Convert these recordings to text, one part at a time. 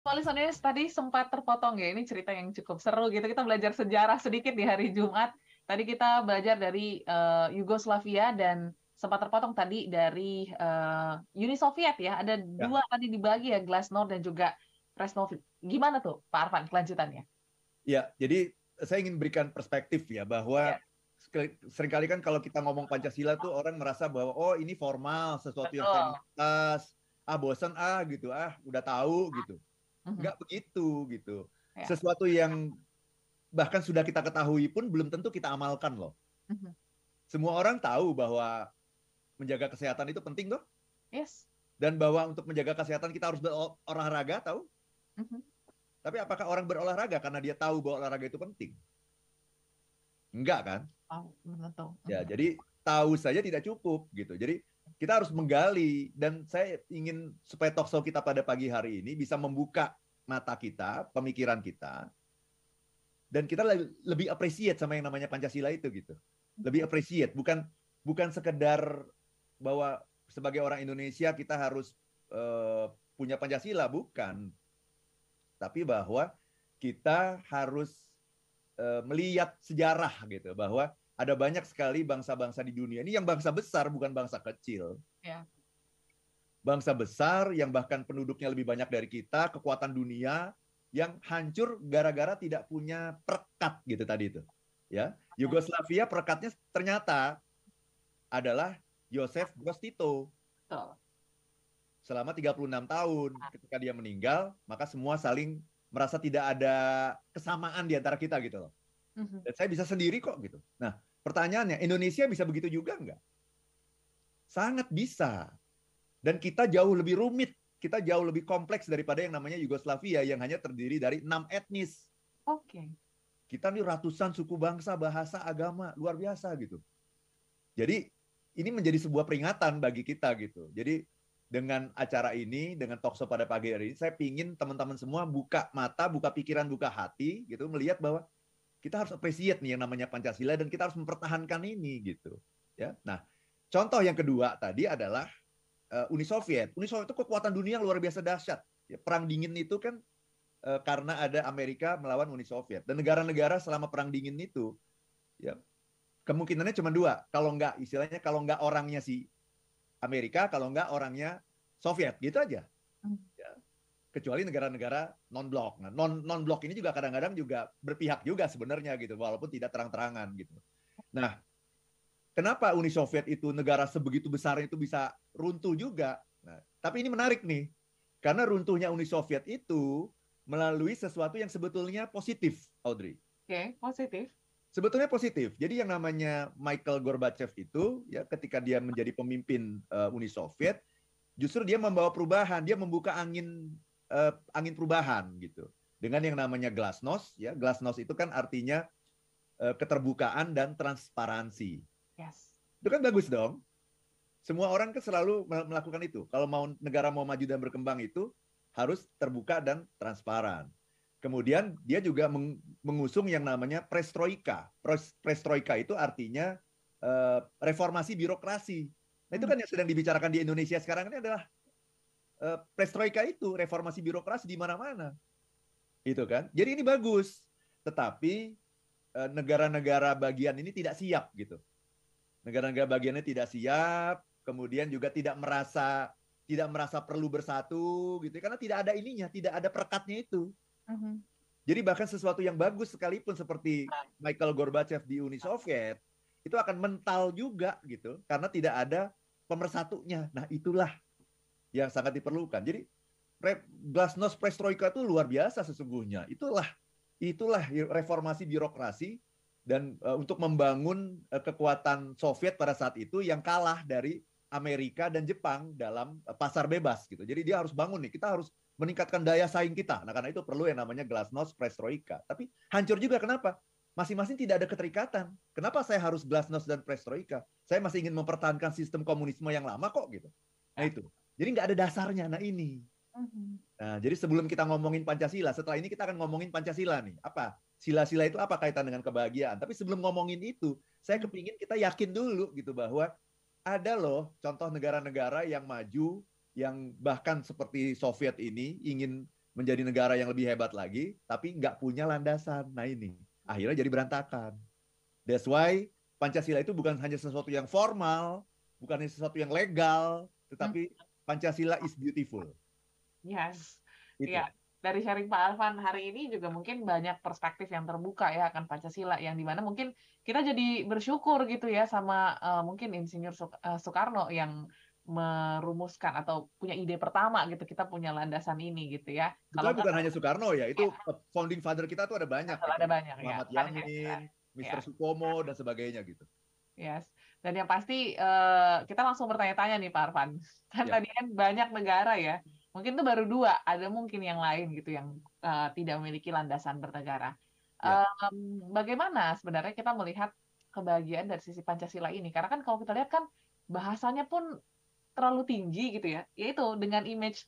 Listeners tadi sempat terpotong ya, ini cerita yang cukup seru gitu. Kita belajar sejarah sedikit di hari Jumat. Tadi kita belajar dari uh, Yugoslavia dan sempat terpotong tadi dari uh, Uni Soviet ya. Ada ya. dua tadi dibagi ya, Glasnost dan juga Presnov. Gimana tuh Pak Arfan kelanjutannya? Ya, jadi saya ingin berikan perspektif ya bahwa ya. sering kali kan kalau kita ngomong Pancasila tuh orang merasa bahwa oh ini formal, sesuatu Betul. yang formalitas, ah bosan ah gitu, ah udah tahu gitu. Nggak begitu gitu. Ya. Sesuatu yang bahkan sudah kita ketahui pun belum tentu kita amalkan loh. Mm-hmm. Semua orang tahu bahwa menjaga kesehatan itu penting loh. Yes. Dan bahwa untuk menjaga kesehatan kita harus berolahraga tahu. Mm-hmm. Tapi apakah orang berolahraga karena dia tahu bahwa olahraga itu penting? Enggak kan? Oh, betul. Ya, jadi tahu saja tidak cukup gitu. Jadi kita harus menggali dan saya ingin supaya talk show kita pada pagi hari ini bisa membuka mata kita, pemikiran kita dan kita lebih appreciate sama yang namanya Pancasila itu gitu. Lebih appreciate bukan bukan sekedar bahwa sebagai orang Indonesia kita harus uh, punya Pancasila bukan. Tapi bahwa kita harus uh, melihat sejarah gitu bahwa ada banyak sekali bangsa-bangsa di dunia ini yang bangsa besar bukan bangsa kecil. Ya. Bangsa besar yang bahkan penduduknya lebih banyak dari kita, kekuatan dunia yang hancur gara-gara tidak punya perekat gitu tadi itu. Ya, Yugoslavia perekatnya ternyata adalah Joseph Broz Tito. Selama 36 tahun ketika dia meninggal, maka semua saling merasa tidak ada kesamaan di antara kita gitu loh. Mhm. Dan saya bisa sendiri kok gitu. Nah, Pertanyaannya, Indonesia bisa begitu juga enggak? Sangat bisa. Dan kita jauh lebih rumit, kita jauh lebih kompleks daripada yang namanya Yugoslavia yang hanya terdiri dari enam etnis. Oke. Okay. Kita nih ratusan suku bangsa, bahasa, agama, luar biasa gitu. Jadi ini menjadi sebuah peringatan bagi kita gitu. Jadi dengan acara ini, dengan talkshow pada pagi hari ini, saya pingin teman-teman semua buka mata, buka pikiran, buka hati gitu, melihat bahwa kita harus appreciate nih yang namanya Pancasila dan kita harus mempertahankan ini gitu. Ya. Nah, contoh yang kedua tadi adalah uh, Uni Soviet. Uni Soviet itu kekuatan dunia yang luar biasa dahsyat. Ya, perang dingin itu kan uh, karena ada Amerika melawan Uni Soviet dan negara-negara selama perang dingin itu ya kemungkinannya cuma dua. Kalau nggak istilahnya kalau nggak orangnya si Amerika, kalau nggak orangnya Soviet gitu aja. Hmm kecuali negara-negara non blok. Nah, non non blok ini juga kadang-kadang juga berpihak juga sebenarnya gitu, walaupun tidak terang-terangan gitu. Nah, kenapa Uni Soviet itu negara sebegitu besar itu bisa runtuh juga? Nah, tapi ini menarik nih, karena runtuhnya Uni Soviet itu melalui sesuatu yang sebetulnya positif, Audrey. Oke, okay, positif. Sebetulnya positif. Jadi yang namanya Michael Gorbachev itu, ya ketika dia menjadi pemimpin uh, Uni Soviet, justru dia membawa perubahan, dia membuka angin uh, angin perubahan gitu. Dengan yang namanya glasnost ya. Glasnost itu kan artinya uh, keterbukaan dan transparansi. Yes. Itu kan bagus dong. Semua orang kan selalu melakukan itu. Kalau mau negara mau maju dan berkembang itu harus terbuka dan transparan. Kemudian dia juga mengusung yang namanya prestroika. Prestroika itu artinya uh, reformasi birokrasi. Nah itu hmm. kan yang sedang dibicarakan di Indonesia sekarang ini adalah uh, perestroika itu reformasi birokrasi di mana-mana. Itu kan. Jadi ini bagus. Tetapi uh, negara-negara bagian ini tidak siap gitu. Negara-negara bagiannya tidak siap, kemudian juga tidak merasa tidak merasa perlu bersatu gitu karena tidak ada ininya, tidak ada perekatnya itu. Uh-huh. Jadi bahkan sesuatu yang bagus sekalipun seperti Michael Gorbachev di Uni Soviet itu akan mental juga gitu karena tidak ada pemersatunya. Nah, itulah yang sangat diperlukan. Jadi glasnost perestroika itu luar biasa sesungguhnya. Itulah itulah reformasi birokrasi dan uh, untuk membangun uh, kekuatan Soviet pada saat itu yang kalah dari Amerika dan Jepang dalam uh, pasar bebas gitu. Jadi dia harus bangun nih. Kita harus meningkatkan daya saing kita. Nah, karena itu perlu yang namanya glasnost perestroika. Tapi hancur juga kenapa? Masing-masing tidak ada keterikatan. Kenapa saya harus glasnost dan perestroika? Saya masih ingin mempertahankan sistem komunisme yang lama kok gitu. Nah itu. Jadi nggak ada dasarnya. Nah ini. Mm-hmm. Nah, jadi sebelum kita ngomongin Pancasila, setelah ini kita akan ngomongin Pancasila nih. Apa? Sila-sila itu apa kaitan dengan kebahagiaan? Tapi sebelum ngomongin itu, saya kepingin kita yakin dulu gitu bahwa ada loh contoh negara-negara yang maju, yang bahkan seperti Soviet ini ingin menjadi negara yang lebih hebat lagi, tapi nggak punya landasan. Nah ini akhirnya jadi berantakan. That's why Pancasila itu bukan hanya sesuatu yang formal, bukan hanya sesuatu yang legal, tetapi Pancasila is beautiful. Yes. Iya. Dari sharing Pak Alvan hari ini juga mungkin banyak perspektif yang terbuka ya akan Pancasila yang di mana mungkin kita jadi bersyukur gitu ya sama uh, mungkin Insinyur eh, Soekarno yang merumuskan atau punya ide pertama gitu kita punya landasan ini gitu ya. Kalau bukan hanya Soekarno ya, itu ya. founding father kita tuh ada banyak. Gitu. Ada banyak ya. Muhammad ya. Yamin, Mr. Ya. Sukomo dan sebagainya gitu. Yes. Dan yang pasti uh, kita langsung bertanya-tanya nih Pak Arfan. Kan ya. tadi kan banyak negara ya. Mungkin itu baru dua, ada mungkin yang lain gitu yang uh, tidak memiliki landasan bernegara. Ya. Um, bagaimana sebenarnya kita melihat kebahagiaan dari sisi Pancasila ini? Karena kan kalau kita lihat kan bahasanya pun terlalu tinggi gitu ya. Yaitu dengan image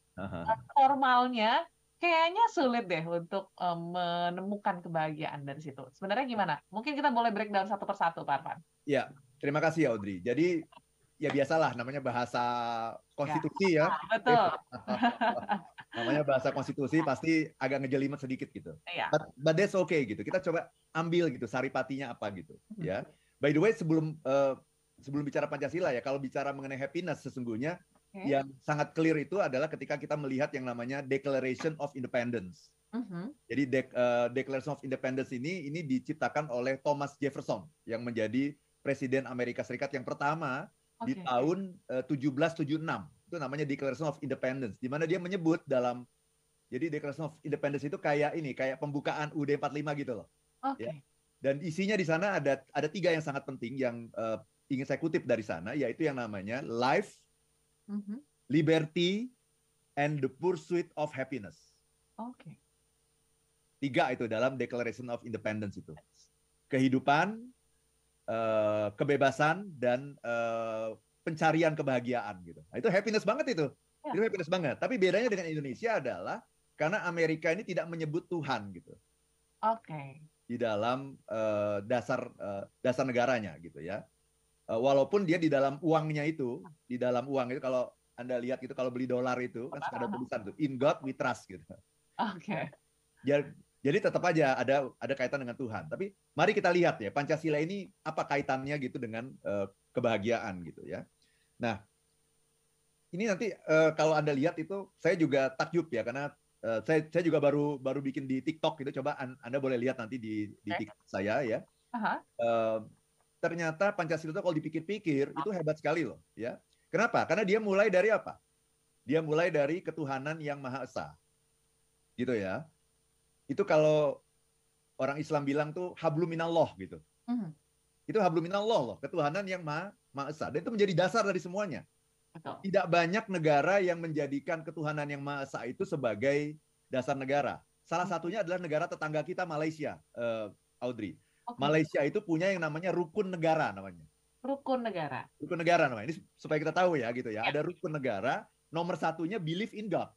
formalnya kayaknya sulit deh untuk um, menemukan kebahagiaan dari situ. Sebenarnya gimana? Mungkin kita boleh breakdown satu persatu, Pak Arfan. Ya, terima kasih ya Audrey. Jadi ya biasalah namanya bahasa konstitusi ya. ya. Betul. namanya bahasa konstitusi pasti agak ngejelimet sedikit gitu. Ya. But, but that's okay gitu. Kita coba ambil gitu saripatinya apa gitu, hmm. ya. By the way, sebelum uh, sebelum bicara Pancasila ya, kalau bicara mengenai happiness sesungguhnya okay. yang sangat clear itu adalah ketika kita melihat yang namanya Declaration of Independence. Uh-huh. Jadi de- uh, Declaration of Independence ini ini diciptakan oleh Thomas Jefferson yang menjadi presiden Amerika Serikat yang pertama okay. di tahun uh, 1776. Itu namanya Declaration of Independence di mana dia menyebut dalam jadi Declaration of Independence itu kayak ini, kayak pembukaan UUD 45 gitu loh. Okay. Ya. Dan isinya di sana ada ada tiga yang sangat penting yang uh, ingin saya kutip dari sana yaitu yang namanya life, mm-hmm. liberty, and the pursuit of happiness. Oke. Okay. Tiga itu dalam Declaration of Independence itu. Kehidupan, uh, kebebasan, dan uh, pencarian kebahagiaan gitu. Nah, itu happiness banget itu. Ya. Itu happiness banget. Tapi bedanya dengan Indonesia adalah karena Amerika ini tidak menyebut Tuhan gitu. Oke. Okay. Di dalam uh, dasar uh, dasar negaranya gitu ya. Uh, walaupun dia di dalam uangnya itu, di dalam uang itu kalau Anda lihat itu kalau beli dolar itu kan suka ada tulisan tuh in God we trust gitu. Oke. Okay. Ya, jadi tetap aja ada ada kaitan dengan Tuhan. Tapi mari kita lihat ya Pancasila ini apa kaitannya gitu dengan uh, kebahagiaan gitu ya. Nah, ini nanti uh, kalau Anda lihat itu saya juga takjub ya karena uh, saya saya juga baru baru bikin di TikTok gitu coba Anda boleh lihat nanti di di. TikTok saya ya. Uh -huh. uh, ternyata Pancasila itu kalau dipikir-pikir itu hebat sekali loh, ya. Kenapa? Karena dia mulai dari apa? Dia mulai dari ketuhanan yang Maha Esa. Gitu ya. Itu kalau orang Islam bilang tuh habluminallah gitu. Mm. Itu habluminallah loh, ketuhanan yang Maha, Maha Esa. Dan itu menjadi dasar dari semuanya. Betul. Tidak banyak negara yang menjadikan ketuhanan yang Maha Esa itu sebagai dasar negara. Salah mm. satunya adalah negara tetangga kita Malaysia, uh, Audrey. Okay. Malaysia itu punya yang namanya rukun negara namanya. Rukun negara. Rukun negara namanya. Ini supaya kita tahu ya gitu ya. ya. Ada rukun negara. Nomor satunya believe in God.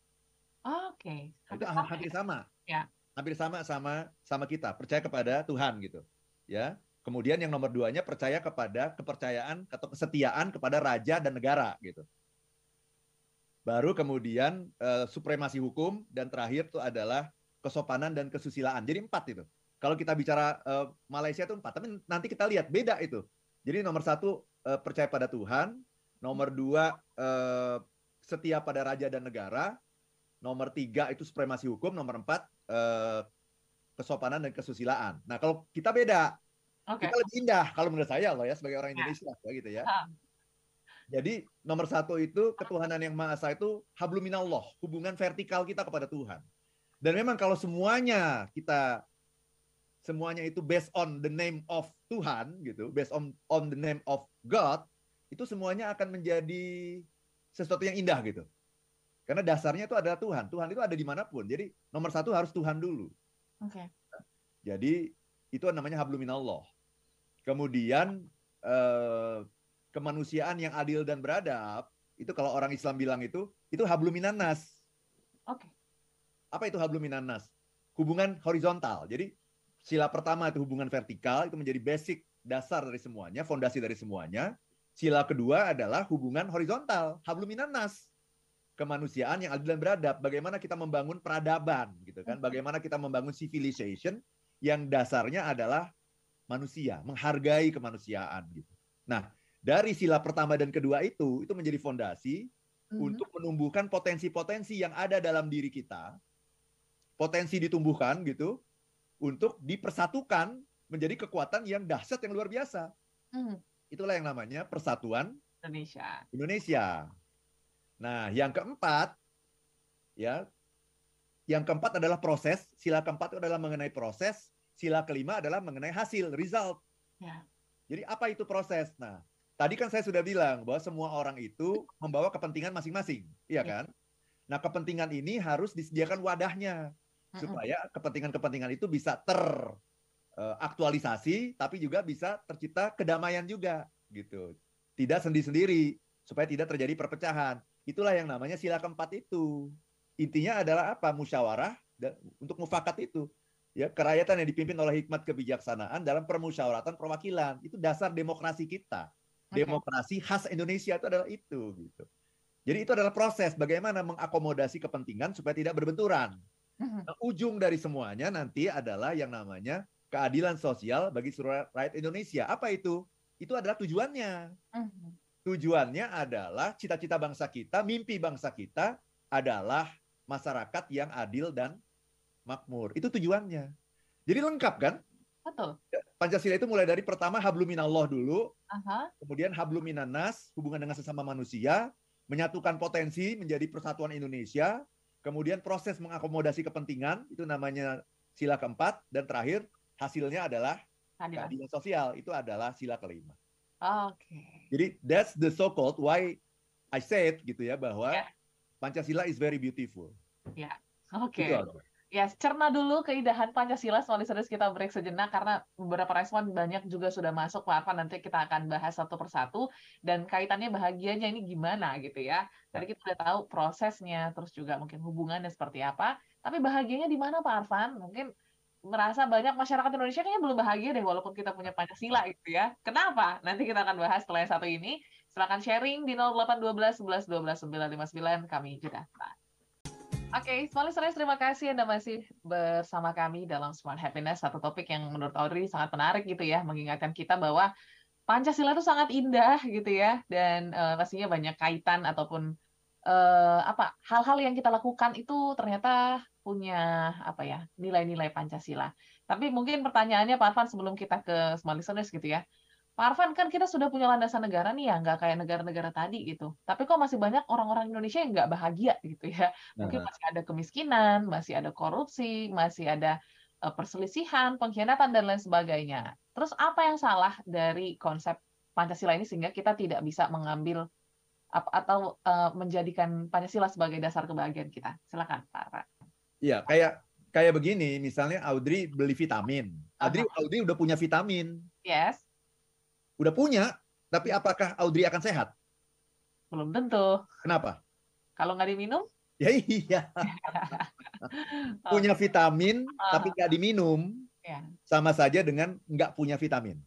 Oh, Oke. Okay. Itu hampir sama. Ya. Hampir sama sama sama kita. Percaya kepada Tuhan gitu. Ya. Kemudian yang nomor duanya percaya kepada kepercayaan atau kesetiaan kepada raja dan negara gitu. Baru kemudian uh, supremasi hukum dan terakhir itu adalah kesopanan dan kesusilaan. Jadi empat itu. Kalau kita bicara uh, Malaysia itu empat, tapi nanti kita lihat beda itu. Jadi nomor satu uh, percaya pada Tuhan, nomor dua uh, setia pada raja dan negara, nomor tiga itu supremasi hukum, nomor empat uh, kesopanan dan kesusilaan. Nah kalau kita beda, okay. kita lebih indah kalau menurut saya loh ya sebagai orang ya. Indonesia ya. gitu ya. Jadi nomor satu itu ketuhanan yang maha esa itu habluminallah, hubungan vertikal kita kepada Tuhan. Dan memang kalau semuanya kita semuanya itu based on the name of Tuhan gitu, based on on the name of God, itu semuanya akan menjadi sesuatu yang indah gitu. Karena dasarnya itu adalah Tuhan. Tuhan itu ada di mana pun. Jadi nomor satu harus Tuhan dulu. Oke. Okay. Jadi itu namanya habluminallah. Kemudian eh, kemanusiaan yang adil dan beradab itu kalau orang Islam bilang itu itu habluminanas. Oke. Okay. Apa itu habluminanas? Hubungan horizontal. Jadi Sila pertama itu hubungan vertikal, itu menjadi basic dasar dari semuanya, fondasi dari semuanya. Sila kedua adalah hubungan horizontal, habluminanas. kemanusiaan yang adil dan beradab. Bagaimana kita membangun peradaban, gitu kan? Bagaimana kita membangun civilization yang dasarnya adalah manusia, menghargai kemanusiaan, gitu. Nah, dari sila pertama dan kedua itu, itu menjadi fondasi mm-hmm. untuk menumbuhkan potensi-potensi yang ada dalam diri kita, potensi ditumbuhkan gitu, untuk dipersatukan menjadi kekuatan yang dahsyat yang luar biasa. Mm. Itulah yang namanya persatuan Indonesia. Indonesia. Nah, yang keempat, ya, yang keempat adalah proses. Sila keempat adalah mengenai proses. Sila kelima adalah mengenai hasil, result. Ya. Jadi apa itu proses? Nah, Tadi kan saya sudah bilang bahwa semua orang itu membawa kepentingan masing-masing, iya, iya kan? Nah, kepentingan ini harus disediakan wadahnya supaya kepentingan-kepentingan itu bisa teraktualisasi, tapi juga bisa tercipta kedamaian juga, gitu. Tidak sendiri-sendiri supaya tidak terjadi perpecahan. Itulah yang namanya sila keempat itu. Intinya adalah apa? Musyawarah untuk mufakat itu. Ya, kerakyatan yang dipimpin oleh hikmat kebijaksanaan dalam permusyawaratan perwakilan. Itu dasar demokrasi kita. Demokrasi khas Indonesia itu adalah itu gitu. Jadi itu adalah proses bagaimana mengakomodasi kepentingan supaya tidak berbenturan. Mm-hmm. Nah, ujung dari semuanya nanti adalah yang namanya keadilan sosial bagi seluruh rakyat Indonesia. Apa itu? Itu adalah tujuannya. Mm-hmm. Tujuannya adalah cita-cita bangsa kita, mimpi bangsa kita adalah masyarakat yang adil dan makmur. Itu tujuannya. Jadi lengkap kan? Betul. Ya, Pancasila itu mulai dari pertama habluminallah dulu, uh-huh. kemudian habluminanas, hubungan dengan sesama manusia, menyatukan potensi menjadi persatuan Indonesia, kemudian proses mengakomodasi kepentingan, itu namanya sila keempat, dan terakhir hasilnya adalah keadilan sosial, itu adalah sila kelima. Oke. Okay. Jadi that's the so-called why I said gitu ya bahwa yeah. Pancasila is very beautiful. Ya, yeah. oke. Okay ya cerna dulu keindahan Pancasila semua listeners kita break sejenak karena beberapa respon banyak juga sudah masuk Pak Arfan nanti kita akan bahas satu persatu dan kaitannya bahagianya ini gimana gitu ya. Tadi kita udah tahu prosesnya terus juga mungkin hubungannya seperti apa. Tapi bahagianya di mana Pak Arfan mungkin merasa banyak masyarakat Indonesia kayaknya belum bahagia deh walaupun kita punya Pancasila gitu ya. Kenapa? Nanti kita akan bahas setelah yang satu ini. Silakan sharing di 0812 11 12 959 kami juga Oke, okay, small listeners, terima kasih Anda masih bersama kami dalam Smart Happiness, satu topik yang menurut Audrey sangat menarik gitu ya, mengingatkan kita bahwa Pancasila itu sangat indah gitu ya, dan uh, pastinya banyak kaitan ataupun uh, apa hal-hal yang kita lakukan itu ternyata punya apa ya nilai-nilai Pancasila. Tapi mungkin pertanyaannya Pak Arfan sebelum kita ke small listeners gitu ya, Pak Arfan kan kita sudah punya landasan negara nih ya, nggak kayak negara-negara tadi gitu. Tapi kok masih banyak orang-orang Indonesia yang nggak bahagia gitu ya. Mungkin masih ada kemiskinan, masih ada korupsi, masih ada uh, perselisihan, pengkhianatan dan lain sebagainya. Terus apa yang salah dari konsep Pancasila ini sehingga kita tidak bisa mengambil atau uh, menjadikan Pancasila sebagai dasar kebahagiaan kita? Silakan, Pak Arfan. Iya, kayak kayak begini, misalnya Audrey beli vitamin. Audrey. Audrey udah punya vitamin. Yes Udah punya, tapi apakah Audrey akan sehat? Belum tentu. Kenapa? Kalau nggak diminum? Ya iya. punya vitamin, uh, tapi nggak diminum, yeah. sama saja dengan nggak punya vitamin.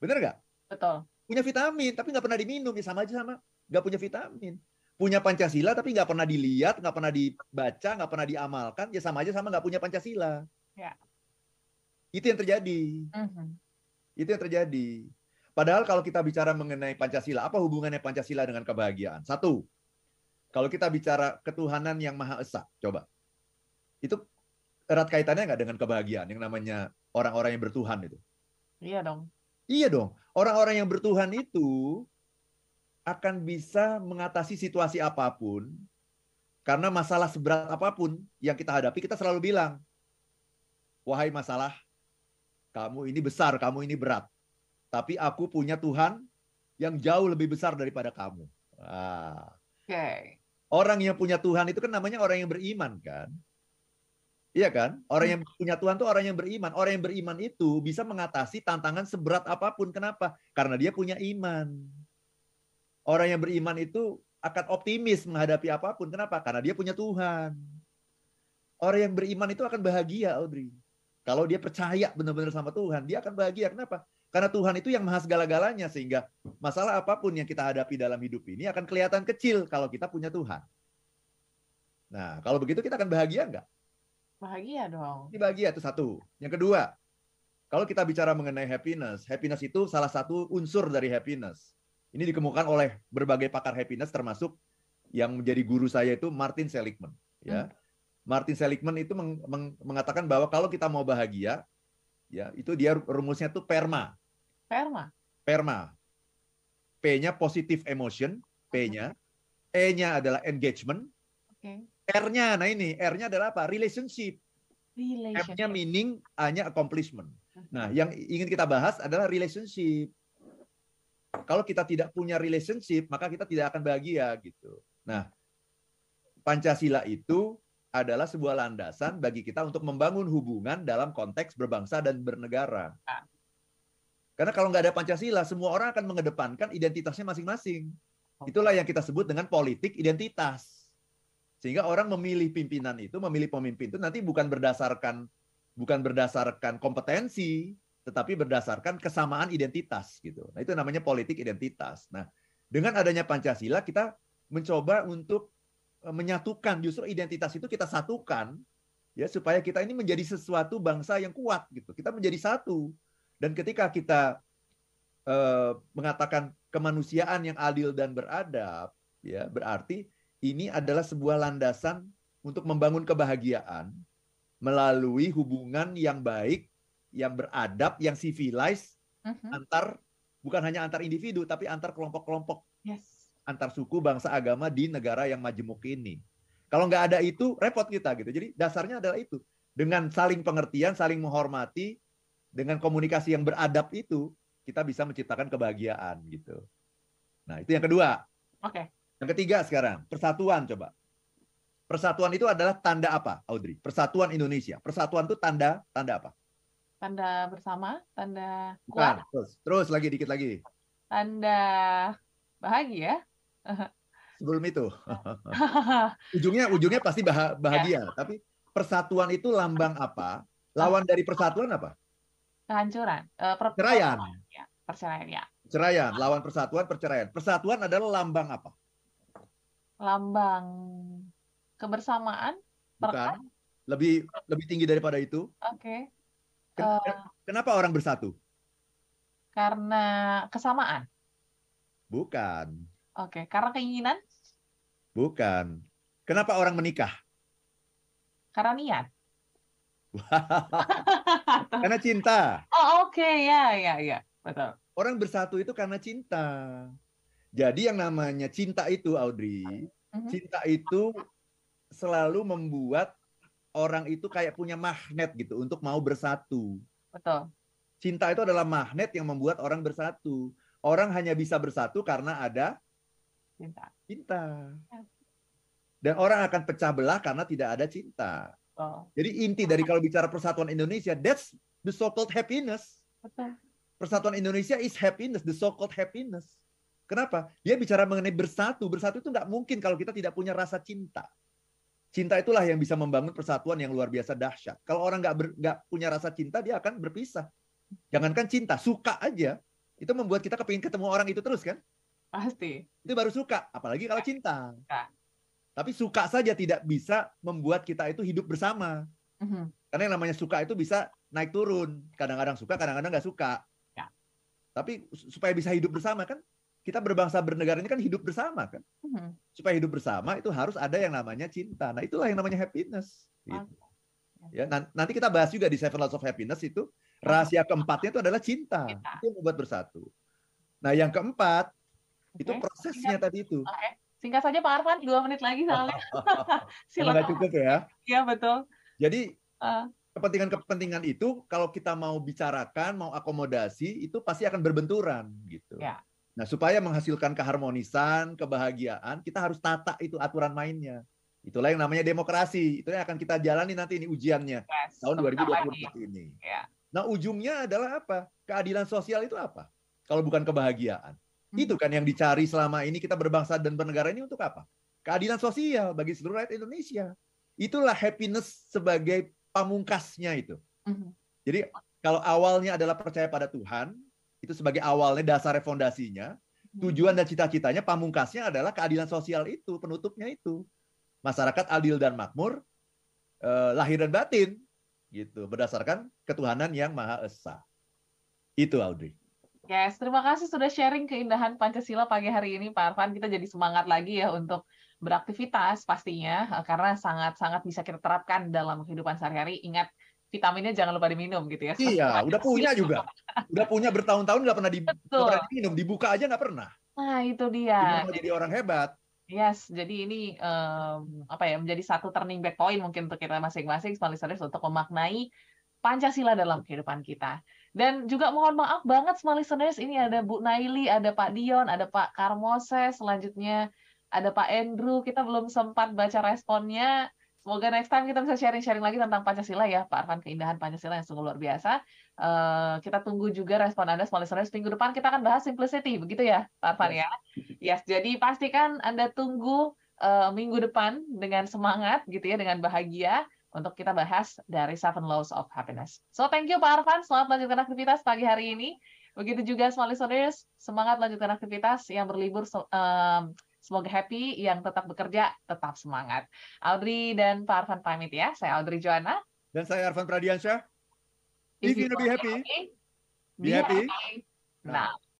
Bener nggak? Betul. Punya vitamin, tapi nggak pernah diminum, ya sama aja sama nggak punya vitamin. Punya Pancasila, tapi nggak pernah dilihat, nggak pernah dibaca, nggak pernah diamalkan, ya sama aja sama nggak punya Pancasila. Yeah. Itu yang terjadi. Mm -hmm. Itu yang terjadi. Padahal kalau kita bicara mengenai Pancasila, apa hubungannya Pancasila dengan kebahagiaan? Satu, kalau kita bicara ketuhanan yang Maha Esa, coba. Itu erat kaitannya nggak dengan kebahagiaan yang namanya orang-orang yang bertuhan itu? Iya dong. Iya dong. Orang-orang yang bertuhan itu akan bisa mengatasi situasi apa pun karena masalah seberat apa pun yang kita hadapi kita selalu bilang, wahai masalah, kamu ini besar, kamu ini berat tapi aku punya Tuhan yang jauh lebih besar daripada kamu. Ah. Oke. Okay. Orang yang punya Tuhan itu kan namanya orang yang beriman kan? Iya kan? Orang yang punya Tuhan itu orang yang beriman. Orang yang beriman itu bisa mengatasi tantangan seberat apa pun. Kenapa? Karena dia punya iman. Orang yang beriman itu akan optimis menghadapi apa pun. Kenapa? Karena dia punya Tuhan. Orang yang beriman itu akan bahagia, Audrey. Kalau dia percaya benar-benar sama Tuhan, dia akan bahagia. Kenapa? Karena Tuhan itu yang maha segala-galanya sehingga masalah apa pun yang kita hadapi dalam hidup ini akan kelihatan kecil kalau kita punya Tuhan. Nah, kalau begitu kita akan bahagia nggak? Bahagia dong. Ini bahagia itu satu. Yang kedua, kalau kita bicara mengenai happiness, happiness itu salah satu unsur dari happiness. Ini dikemukakan oleh berbagai pakar happiness termasuk yang menjadi guru saya itu Martin Seligman. Ya, hmm. Martin Seligman itu meng meng mengatakan bahwa kalau kita mau bahagia, ya itu dia rumusnya itu PERMA. PERMA. PERMA. P-nya positive emotion, P-nya. E-nya adalah engagement. Okay. R-nya, nah ini R-nya adalah apa? Relationship. Relationship. M-nya meaning, A-nya accomplishment. Nah, yang ingin kita bahas adalah relationship. Kalau kita tidak punya relationship, maka kita tidak akan bahagia gitu. Nah, Pancasila itu adalah sebuah landasan bagi kita untuk membangun hubungan dalam konteks berbangsa dan bernegara. Karena kalau nggak ada Pancasila, semua orang akan mengedepankan identitasnya masing-masing. Itulah yang kita sebut dengan politik identitas. Sehingga orang memilih pimpinan itu, memilih pemimpin itu nanti bukan berdasarkan bukan berdasarkan kompetensi, tetapi berdasarkan kesamaan identitas gitu. Nah, itu namanya politik identitas. Nah, dengan adanya Pancasila kita mencoba untuk e, menyatukan justru identitas itu kita satukan ya supaya kita ini menjadi sesuatu bangsa yang kuat gitu. Kita menjadi satu. Dan ketika kita eh, mengatakan kemanusiaan yang adil dan beradab, ya berarti ini adalah sebuah landasan untuk membangun kebahagiaan melalui hubungan yang baik, yang beradab, yang civilized uh-huh. antar bukan hanya antar individu tapi antar kelompok-kelompok. Yes. Antar suku, bangsa, agama di negara yang majemuk ini. Kalau nggak ada itu repot kita gitu. Jadi dasarnya adalah itu. Dengan saling pengertian, saling menghormati, dengan komunikasi yang beradab itu kita bisa menciptakan kebahagiaan gitu. Nah, itu yang kedua. Oke. Okay. Yang ketiga sekarang, persatuan coba. Persatuan itu adalah tanda apa, Audrey? Persatuan Indonesia. Persatuan itu tanda tanda apa? Tanda bersama, tanda kuat. Bukan. Terus, terus lagi dikit lagi. Tanda bahagia. Sebelum itu. ujungnya ujungnya pasti bahagia, ya. tapi persatuan itu lambang apa? Lawan dari persatuan apa? Kehancuran. Uh, perceraian. Ya, perceraian ya. Perceraian, lawan persatuan perceraian. Persatuan adalah lambang apa? lambang kebersamaan bukan lebih lebih tinggi daripada itu oke okay. Uh, kenapa orang bersatu karena kesamaan bukan oke okay. karena keinginan bukan kenapa orang menikah karena niat karena cinta oh oke okay. ya ya ya betul orang bersatu itu karena cinta jadi yang namanya cinta itu, Audrey, uh-huh. cinta itu selalu membuat orang itu kayak punya magnet gitu untuk mau bersatu. Betul. Cinta itu adalah magnet yang membuat orang bersatu. Orang hanya bisa bersatu karena ada cinta. Cinta. Ya. Dan orang akan pecah belah karena tidak ada cinta. Oh. Jadi inti dari kalau bicara persatuan Indonesia, that's the so-called happiness. Betul. Persatuan Indonesia is happiness, the so-called happiness. Kenapa? Dia bicara mengenai bersatu. Bersatu itu nggak mungkin kalau kita tidak punya rasa cinta. Cinta itulah yang bisa membangun persatuan yang luar biasa dahsyat. Kalau orang nggak nggak punya rasa cinta, dia akan berpisah. Jangankan cinta, suka aja. Itu membuat kita kepingin ketemu orang itu terus kan? Pasti. Itu baru suka, apalagi kalau cinta. Tapi suka saja tidak bisa membuat kita itu hidup bersama. Uh-huh. Karena yang namanya suka itu bisa naik turun. Kadang-kadang suka, kadang-kadang nggak suka. Ya. Tapi supaya bisa hidup bersama kan kita berbangsa bernegara ini kan hidup bersama kan. Hmm. Supaya hidup bersama itu harus ada yang namanya cinta. Nah itulah yang namanya happiness. Gitu. Ya, nanti kita bahas juga di Seven Laws of Happiness itu rahasia keempatnya itu adalah cinta. cinta. Itu yang membuat bersatu. Nah yang keempat okay. itu prosesnya tadi itu. Okay. Singkat saja Pak Arfan, dua menit lagi soalnya. Silakan. cukup ya. Iya betul. Jadi uh kepentingan-kepentingan itu kalau kita mau bicarakan, mau akomodasi itu pasti akan berbenturan gitu. Ya. Nah, supaya menghasilkan keharmonisan, kebahagiaan, kita harus tata itu aturan mainnya. Itulah yang namanya demokrasi. Itu yang akan kita jalani nanti ini ujiannya yes, tahun 2024 ini. Ya. Nah, ujungnya adalah apa? Keadilan sosial itu apa? Kalau bukan kebahagiaan. Hmm. Itu kan yang dicari selama ini kita berbangsa dan bernegara ini untuk apa? Keadilan sosial bagi seluruh rakyat Indonesia. Itulah happiness sebagai pamungkasnya itu. Hmm. Jadi kalau awalnya adalah percaya pada Tuhan, itu sebagai awalnya dasar fondasinya. Hmm. Tujuan dan cita-citanya pamungkasnya adalah keadilan sosial itu, penutupnya itu. masyarakat adil dan makmur eh, lahir dan batin gitu berdasarkan ketuhanan yang maha esa. Itu Audrey. Yes, terima kasih sudah sharing keindahan Pancasila pagi hari ini Pak Arfan. Kita jadi semangat lagi ya untuk beraktivitas pastinya eh, karena sangat-sangat bisa kita terapkan dalam kehidupan sehari-hari. Ingat vitaminnya jangan lupa diminum gitu ya. Iya, udah punya juga. Udah punya bertahun-tahun nggak pernah, di, pernah diminum, dibuka aja nggak pernah. Nah itu dia. Gimana jadi orang hebat. Yes, jadi ini um, apa ya menjadi satu turning back point mungkin untuk kita masing-masing, listeners untuk memaknai Pancasila dalam kehidupan kita. Dan juga mohon maaf banget small listeners, ini ada Bu Naili, ada Pak Dion, ada Pak Karmose, selanjutnya ada Pak Andrew. Kita belum sempat baca responnya. Semoga next time kita bisa sharing-sharing lagi tentang Pancasila ya, Pak Arfan, keindahan Pancasila yang sungguh luar biasa. Uh, kita tunggu juga respon Anda, small listeners. Minggu depan kita akan bahas simplicity, begitu ya, Pak Arfan ya? Yes, jadi pastikan Anda tunggu uh, minggu depan dengan semangat gitu ya, dengan bahagia untuk kita bahas dari Seven Laws of Happiness. So thank you Pak Arfan, selamat lanjutkan aktivitas pagi hari ini. Begitu juga small listeners, semangat lanjutkan aktivitas yang berlibur um, semoga happy, yang tetap bekerja tetap semangat. Audrey dan Pak Arfan pamit ya. Saya Audrey Joanna. Dan saya Arfan Pradiansyah. If, If you be happy, be, be happy, happy now.